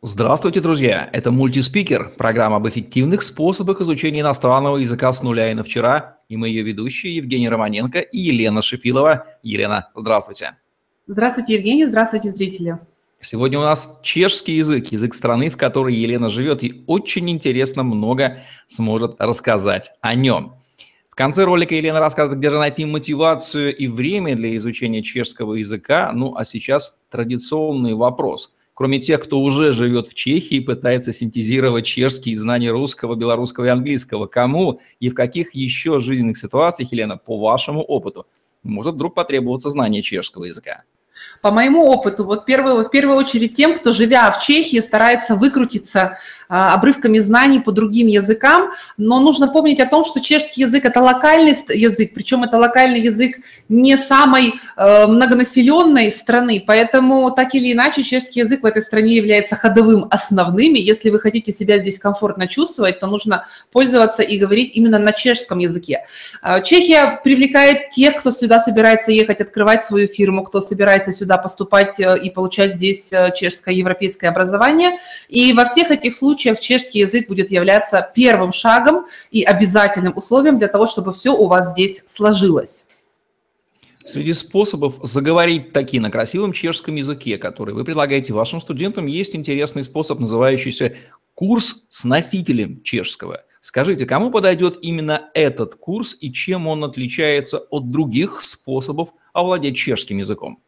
Здравствуйте, друзья! Это мультиспикер, программа об эффективных способах изучения иностранного языка с нуля и на вчера. И мы ее ведущие Евгений Романенко и Елена Шипилова. Елена, здравствуйте! Здравствуйте, Евгений, здравствуйте, зрители! Сегодня у нас чешский язык, язык страны, в которой Елена живет, и очень интересно много сможет рассказать о нем. В конце ролика Елена рассказывает, где же найти мотивацию и время для изучения чешского языка. Ну а сейчас традиционный вопрос – кроме тех, кто уже живет в Чехии и пытается синтезировать чешские знания русского, белорусского и английского, кому и в каких еще жизненных ситуациях, Елена, по вашему опыту, может вдруг потребоваться знание чешского языка? По моему опыту, вот первый, в первую очередь тем, кто, живя в Чехии, старается выкрутиться обрывками знаний по другим языкам, но нужно помнить о том, что чешский язык – это локальный язык, причем это локальный язык не самой э, многонаселенной страны, поэтому так или иначе чешский язык в этой стране является ходовым основным, и если вы хотите себя здесь комфортно чувствовать, то нужно пользоваться и говорить именно на чешском языке. А, Чехия привлекает тех, кто сюда собирается ехать, открывать свою фирму, кто собирается сюда поступать э, и получать здесь э, чешское европейское образование, и во всех этих случаях случаях чешский язык будет являться первым шагом и обязательным условием для того, чтобы все у вас здесь сложилось. Среди способов заговорить таки на красивом чешском языке, который вы предлагаете вашим студентам, есть интересный способ, называющийся курс с носителем чешского. Скажите, кому подойдет именно этот курс и чем он отличается от других способов овладеть чешским языком?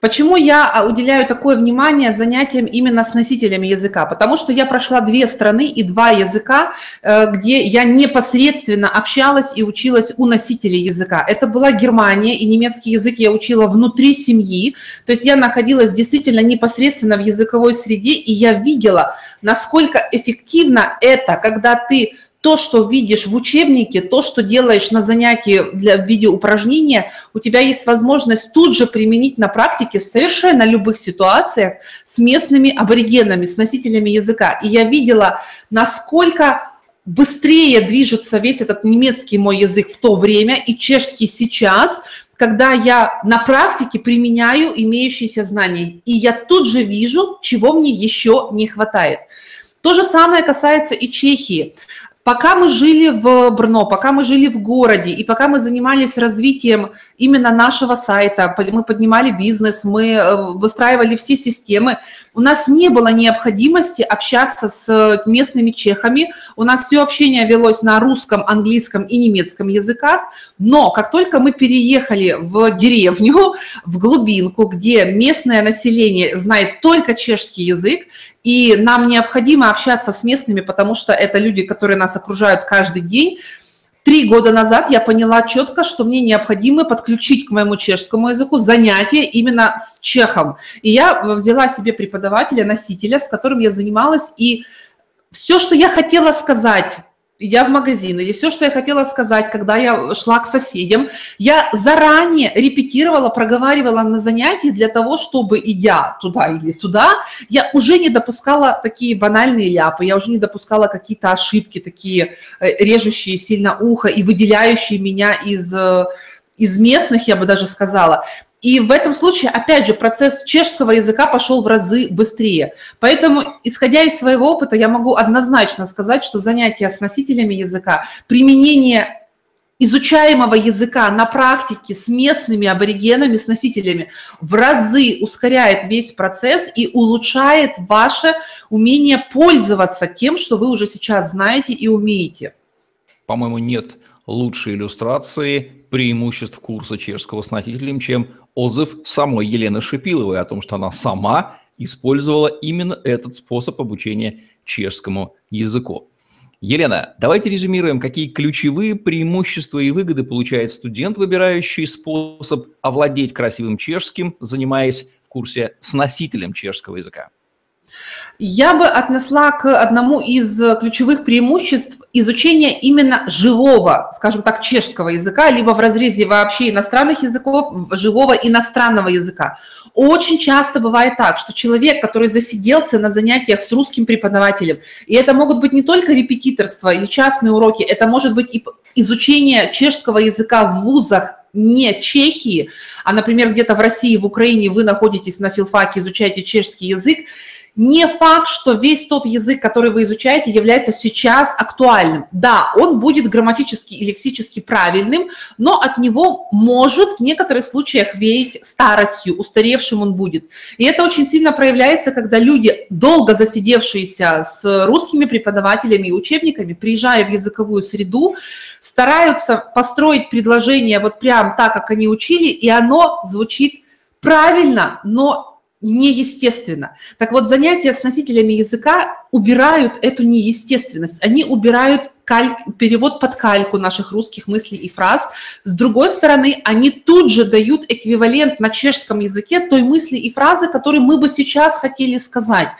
Почему я а, уделяю такое внимание занятиям именно с носителями языка? Потому что я прошла две страны и два языка, э, где я непосредственно общалась и училась у носителей языка. Это была Германия, и немецкий язык я учила внутри семьи. То есть я находилась действительно непосредственно в языковой среде, и я видела, насколько эффективно это, когда ты то, что видишь в учебнике, то, что делаешь на занятии для, в виде упражнения, у тебя есть возможность тут же применить на практике в совершенно любых ситуациях с местными аборигенами, с носителями языка. И я видела, насколько быстрее движется весь этот немецкий мой язык в то время и чешский сейчас, когда я на практике применяю имеющиеся знания. И я тут же вижу, чего мне еще не хватает. То же самое касается и Чехии. Пока мы жили в Брно, пока мы жили в городе, и пока мы занимались развитием именно нашего сайта, мы поднимали бизнес, мы э, выстраивали все системы, у нас не было необходимости общаться с местными чехами, у нас все общение велось на русском, английском и немецком языках, но как только мы переехали в деревню, в глубинку, где местное население знает только чешский язык, и нам необходимо общаться с местными, потому что это люди, которые нас окружают каждый день. Три года назад я поняла четко, что мне необходимо подключить к моему чешскому языку занятия именно с чехом. И я взяла себе преподавателя, носителя, с которым я занималась, и все, что я хотела сказать идя в магазин, или все, что я хотела сказать, когда я шла к соседям, я заранее репетировала, проговаривала на занятии для того, чтобы, идя туда или туда, я уже не допускала такие банальные ляпы, я уже не допускала какие-то ошибки, такие э, режущие сильно ухо и выделяющие меня из э, из местных, я бы даже сказала. И в этом случае, опять же, процесс чешского языка пошел в разы быстрее. Поэтому, исходя из своего опыта, я могу однозначно сказать, что занятия с носителями языка, применение изучаемого языка на практике с местными аборигенами, с носителями, в разы ускоряет весь процесс и улучшает ваше умение пользоваться тем, что вы уже сейчас знаете и умеете. По-моему, нет лучшей иллюстрации преимуществ курса чешского с носителем, чем отзыв самой Елены Шипиловой о том, что она сама использовала именно этот способ обучения чешскому языку. Елена, давайте резюмируем, какие ключевые преимущества и выгоды получает студент, выбирающий способ овладеть красивым чешским, занимаясь в курсе с носителем чешского языка. Я бы отнесла к одному из ключевых преимуществ изучения именно живого, скажем так, чешского языка, либо в разрезе вообще иностранных языков, живого иностранного языка. Очень часто бывает так, что человек, который засиделся на занятиях с русским преподавателем, и это могут быть не только репетиторство или частные уроки, это может быть и изучение чешского языка в вузах, не Чехии, а, например, где-то в России, в Украине вы находитесь на филфаке, изучаете чешский язык, Не факт, что весь тот язык, который вы изучаете, является сейчас актуальным. Да, он будет грамматически и лексически правильным, но от него может в некоторых случаях веять старостью, устаревшим он будет. И это очень сильно проявляется, когда люди, долго засидевшиеся с русскими преподавателями и учебниками, приезжая в языковую среду, стараются построить предложение вот прям так, как они учили, и оно звучит правильно, но неестественно. Так вот, занятия с носителями языка убирают эту неестественность. Они убирают каль... перевод под кальку наших русских мыслей и фраз. С другой стороны, они тут же дают эквивалент на чешском языке той мысли и фразы, которые мы бы сейчас хотели сказать.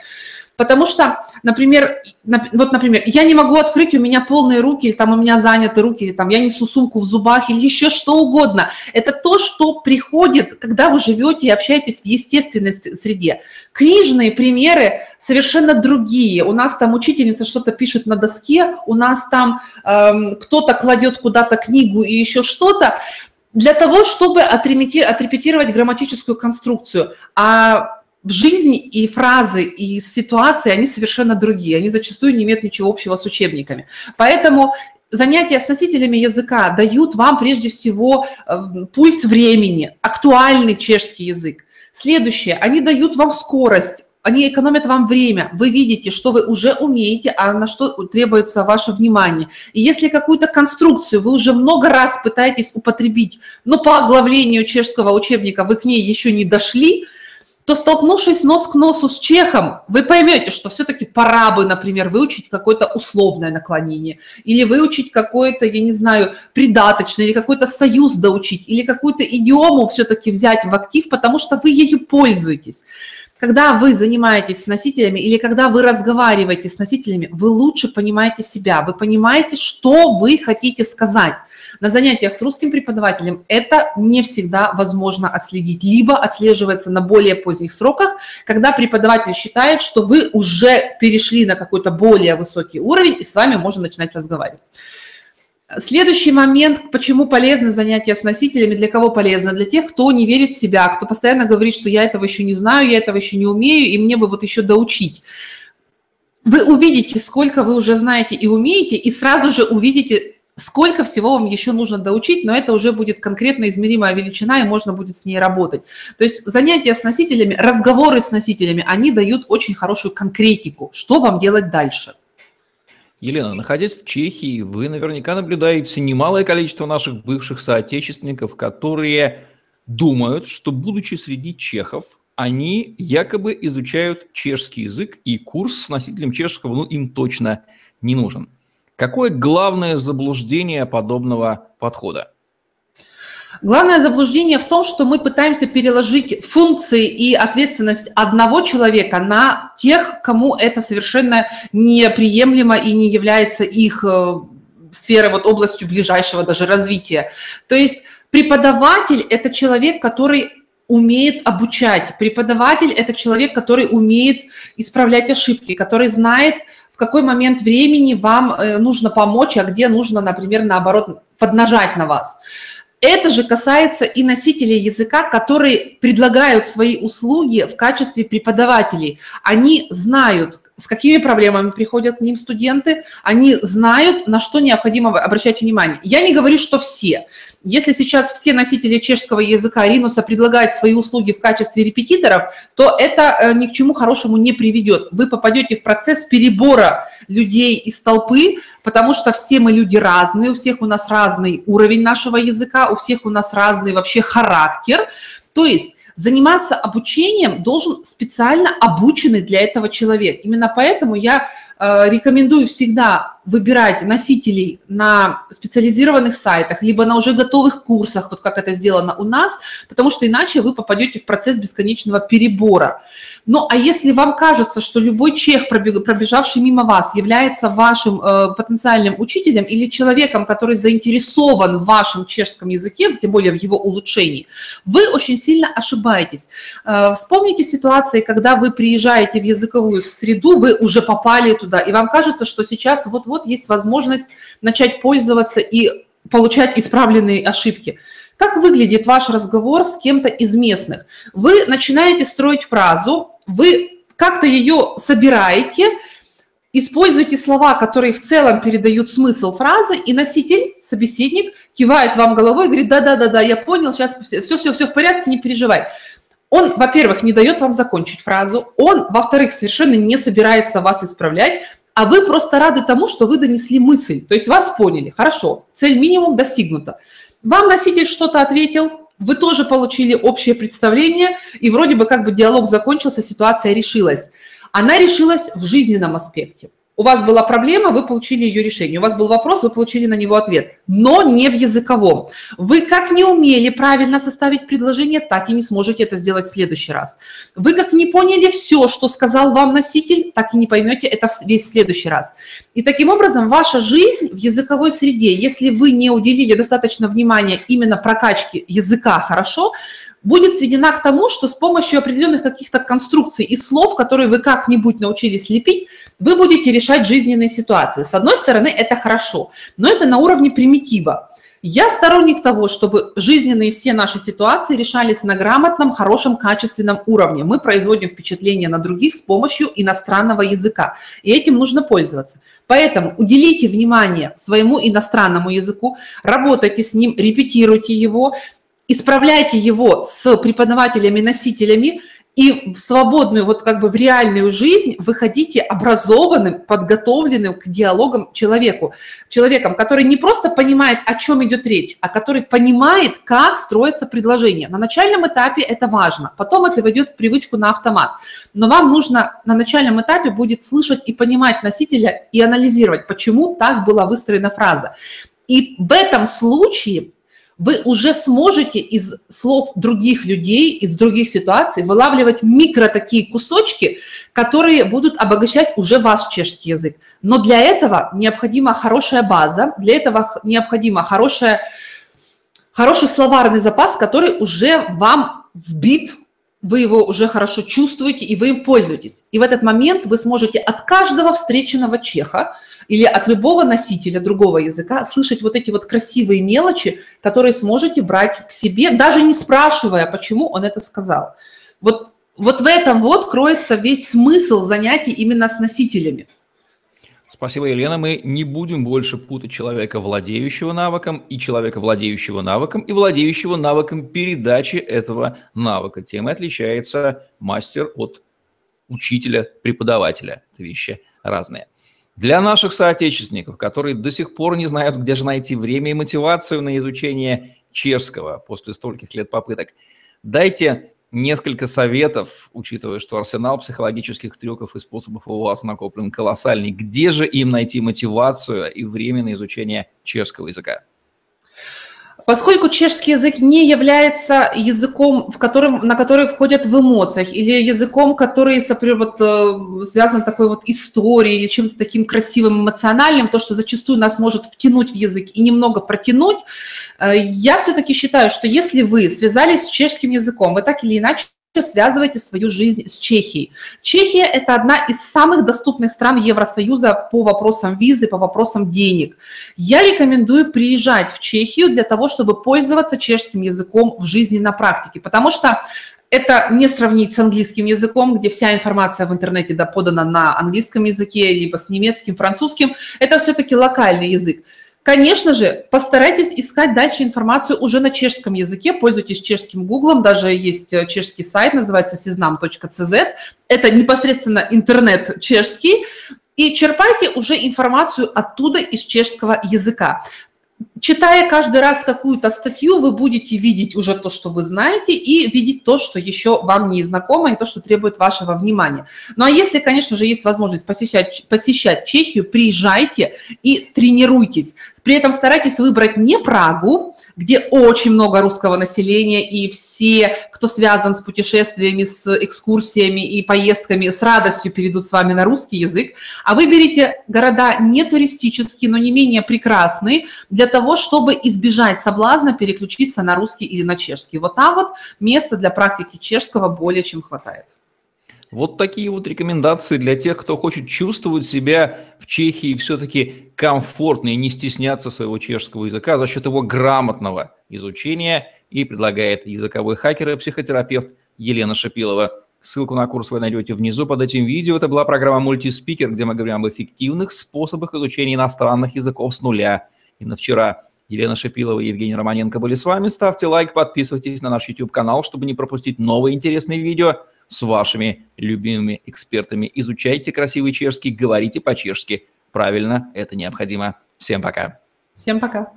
Потому что, например, вот, например, я не могу открыть, у меня полные руки, или там у меня заняты руки, или там я несу сумку в зубах, или еще что угодно. Это то, что приходит, когда вы живете и общаетесь в естественной среде. Книжные примеры совершенно другие. У нас там учительница что-то пишет на доске, у нас там эм, кто-то кладет куда-то книгу и еще что-то для того, чтобы отрепетировать грамматическую конструкцию. А в жизни и фразы, и ситуации, они совершенно другие. Они зачастую не имеют ничего общего с учебниками. Поэтому занятия с носителями языка дают вам прежде всего э, пульс времени, актуальный чешский язык. Следующее, они дают вам скорость, они экономят вам время. Вы видите, что вы уже умеете, а на что требуется ваше внимание. И если какую-то конструкцию вы уже много раз пытаетесь употребить, но по оглавлению чешского учебника вы к ней еще не дошли, то столкнувшись нос к носу с чехом, вы поймете, что все-таки пора бы, например, выучить какое-то условное наклонение, или выучить какое-то, я не знаю, придаточное, или какой-то союз доучить, или какую-то идиому все-таки взять в актив, потому что вы ею пользуетесь. Когда вы занимаетесь с носителями или когда вы разговариваете с носителями, вы лучше понимаете себя, вы понимаете, что вы хотите сказать. На занятиях с русским преподавателем это не всегда возможно отследить, либо отслеживается на более поздних сроках, когда преподаватель считает, что вы уже перешли на какой-то более высокий уровень, и с вами можно начинать разговаривать. Следующий момент, почему полезны занятия с носителями, для кого полезно? Для тех, кто не верит в себя, кто постоянно говорит, что я этого еще не знаю, я этого еще не умею, и мне бы вот еще доучить. Вы увидите, сколько вы уже знаете и умеете, и сразу же увидите, Сколько всего вам еще нужно доучить, но это уже будет конкретно измеримая величина, и можно будет с ней работать. То есть занятия с носителями, разговоры с носителями, они дают очень хорошую конкретику, что вам делать дальше. Елена, находясь в Чехии, вы наверняка наблюдаете немалое количество наших бывших соотечественников, которые думают, что, будучи среди чехов, они якобы изучают чешский язык, и курс с носителем чешского ну, им точно не нужен. Какое главное заблуждение подобного подхода? Главное заблуждение в том, что мы пытаемся переложить функции и ответственность одного человека на тех, кому это совершенно неприемлемо и не является их э, сферой, вот областью ближайшего даже развития. То есть преподаватель – это человек, который умеет обучать. Преподаватель – это человек, который умеет исправлять ошибки, который знает, в какой момент времени вам э, нужно помочь, а где нужно, например, наоборот, поднажать на вас. Это же касается и носителей языка, которые предлагают свои услуги в качестве преподавателей. Они знают, с какими проблемами приходят к ним студенты, они знают, на что необходимо обращать внимание. Я не говорю, что все. Если сейчас все носители чешского языка ринуса предлагают свои услуги в качестве репетиторов, то это э, ни к чему хорошему не приведет. Вы попадете в процесс перебора людей из толпы, потому что все мы люди разные, у всех у нас разный уровень нашего языка, у всех у нас разный вообще характер. То есть заниматься обучением должен специально обученный для этого человек. Именно поэтому я э, рекомендую всегда выбирать носителей на специализированных сайтах, либо на уже готовых курсах, вот как это сделано у нас, потому что иначе вы попадете в процесс бесконечного перебора. Ну, а если вам кажется, что любой чех, пробежавший мимо вас, является вашим э, потенциальным учителем или человеком, который заинтересован в вашем чешском языке, тем более в его улучшении, вы очень сильно ошибаетесь. Э, вспомните ситуации, когда вы приезжаете в языковую среду, вы уже попали туда, и вам кажется, что сейчас вот-вот вот есть возможность начать пользоваться и получать исправленные ошибки. Как выглядит ваш разговор с кем-то из местных? Вы начинаете строить фразу, вы как-то ее собираете, используйте слова, которые в целом передают смысл фразы, и носитель, собеседник, кивает вам головой и говорит, да-да-да-да, я понял, сейчас все-все-все в порядке, не переживай. Он, во-первых, не дает вам закончить фразу, он, во-вторых, совершенно не собирается вас исправлять, а вы просто рады тому, что вы донесли мысль, то есть вас поняли, хорошо, цель минимум достигнута. Вам носитель что-то ответил, вы тоже получили общее представление, и вроде бы как бы диалог закончился, ситуация решилась. Она решилась в жизненном аспекте. У вас была проблема, вы получили ее решение. У вас был вопрос, вы получили на него ответ, но не в языковом. Вы как не умели правильно составить предложение, так и не сможете это сделать в следующий раз. Вы как не поняли все, что сказал вам носитель, так и не поймете это весь следующий раз. И таким образом ваша жизнь в языковой среде, если вы не уделили достаточно внимания именно прокачке языка хорошо, будет сведена к тому, что с помощью определенных каких-то конструкций и слов, которые вы как-нибудь научились лепить, вы будете решать жизненные ситуации. С одной стороны, это хорошо, но это на уровне примитива. Я сторонник того, чтобы жизненные все наши ситуации решались на грамотном, хорошем, качественном уровне. Мы производим впечатление на других с помощью иностранного языка, и этим нужно пользоваться. Поэтому уделите внимание своему иностранному языку, работайте с ним, репетируйте его, исправляйте его с преподавателями-носителями, и в свободную, вот как бы в реальную жизнь выходите образованным, подготовленным к диалогам человеку. Человеком, который не просто понимает, о чем идет речь, а который понимает, как строится предложение. На начальном этапе это важно, потом это войдет в привычку на автомат. Но вам нужно на начальном этапе будет слышать и понимать носителя и анализировать, почему так была выстроена фраза. И в этом случае вы уже сможете из слов других людей, из других ситуаций вылавливать микро такие кусочки, которые будут обогащать уже ваш чешский язык. Но для этого необходима хорошая база, для этого необходима хорошая, хороший словарный запас, который уже вам вбит вы его уже хорошо чувствуете, и вы им пользуетесь. И в этот момент вы сможете от каждого встреченного чеха или от любого носителя другого языка слышать вот эти вот красивые мелочи, которые сможете брать к себе, даже не спрашивая, почему он это сказал. Вот, вот в этом вот кроется весь смысл занятий именно с носителями. Спасибо, Елена. Мы не будем больше путать человека, владеющего навыком, и человека, владеющего навыком, и владеющего навыком передачи этого навыка. Тем и отличается мастер от учителя, преподавателя. Это вещи разные. Для наших соотечественников, которые до сих пор не знают, где же найти время и мотивацию на изучение чешского после стольких лет попыток, дайте несколько советов, учитывая, что арсенал психологических трюков и способов у вас накоплен колоссальный. Где же им найти мотивацию и время на изучение чешского языка? Поскольку чешский язык не является языком, в котором, на который входят в эмоциях, или языком, который вот, э, связан такой вот историей или чем-то таким красивым, эмоциональным, то, что зачастую нас может втянуть в язык и немного протянуть, э, я все-таки считаю, что если вы связались с чешским языком, вы так или иначе связываете свою жизнь с Чехией. Чехия – это одна из самых доступных стран Евросоюза по вопросам визы, по вопросам денег. Я рекомендую приезжать в Чехию для того, чтобы пользоваться чешским языком в жизни на практике, потому что это не сравнить с английским языком, где вся информация в интернете да, подана на английском языке, либо с немецким, французским. Это все-таки локальный язык. Конечно же, постарайтесь искать дальше информацию уже на чешском языке, пользуйтесь чешским гуглом, даже есть э, чешский сайт, называется siznam.cz, это непосредственно интернет чешский, и черпайте уже информацию оттуда из чешского языка. Читая каждый раз какую-то статью, вы будете видеть уже то, что вы знаете, и видеть то, что еще вам не знакомо, и то, что требует вашего внимания. Ну а если, конечно же, есть возможность посещать, посещать Чехию, приезжайте и тренируйтесь. При этом старайтесь выбрать не Прагу, где очень много русского населения, и все, кто связан с путешествиями, с экскурсиями и поездками, с радостью перейдут с вами на русский язык. А выберите города не туристические, но не менее прекрасные, для того, чтобы избежать соблазна переключиться на русский или на чешский. Вот там вот места для практики чешского более чем хватает. Вот такие вот рекомендации для тех, кто хочет чувствовать себя в Чехии все-таки комфортно и не стесняться своего чешского языка за счет его грамотного изучения и предлагает языковой хакер и психотерапевт Елена Шапилова. Ссылку на курс вы найдете внизу под этим видео. Это была программа «Мультиспикер», где мы говорим об эффективных способах изучения иностранных языков с нуля. И на вчера Елена Шипилова и Евгений Романенко были с вами. Ставьте лайк, подписывайтесь на наш YouTube-канал, чтобы не пропустить новые интересные видео с вашими любимыми экспертами. Изучайте красивый чешский, говорите по-чешски. Правильно, это необходимо. Всем пока. Всем пока.